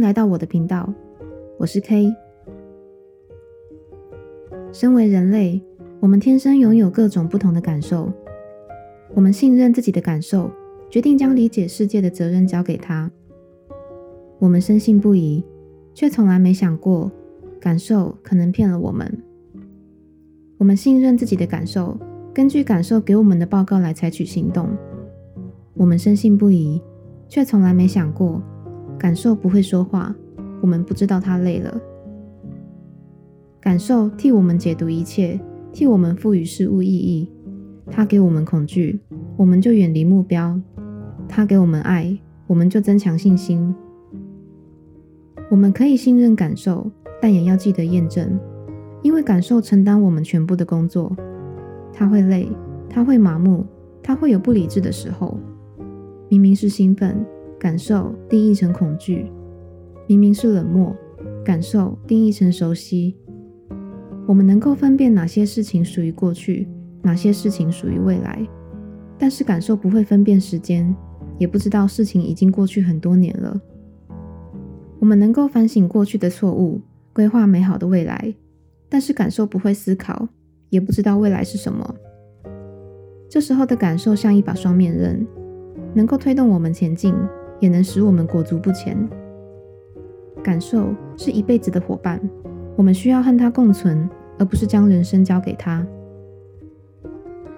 来到我的频道，我是 K。身为人类，我们天生拥有各种不同的感受。我们信任自己的感受，决定将理解世界的责任交给他。我们深信不疑，却从来没想过感受可能骗了我们。我们信任自己的感受，根据感受给我们的报告来采取行动。我们深信不疑，却从来没想过。感受不会说话，我们不知道它累了。感受替我们解读一切，替我们赋予事物意义。它给我们恐惧，我们就远离目标；它给我们爱，我们就增强信心。我们可以信任感受，但也要记得验证，因为感受承担我们全部的工作。它会累，它会麻木，它会有不理智的时候。明明是兴奋。感受定义成恐惧，明明是冷漠；感受定义成熟悉。我们能够分辨哪些事情属于过去，哪些事情属于未来，但是感受不会分辨时间，也不知道事情已经过去很多年了。我们能够反省过去的错误，规划美好的未来，但是感受不会思考，也不知道未来是什么。这时候的感受像一把双面刃，能够推动我们前进。也能使我们裹足不前。感受是一辈子的伙伴，我们需要和它共存，而不是将人生交给它。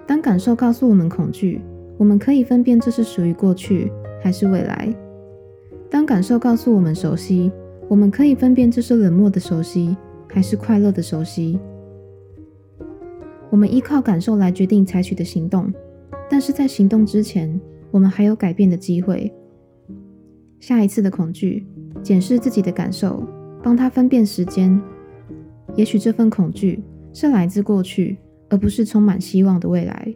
当感受告诉我们恐惧，我们可以分辨这是属于过去还是未来；当感受告诉我们熟悉，我们可以分辨这是冷漠的熟悉还是快乐的熟悉。我们依靠感受来决定采取的行动，但是在行动之前，我们还有改变的机会。下一次的恐惧，检视自己的感受，帮他分辨时间。也许这份恐惧是来自过去，而不是充满希望的未来。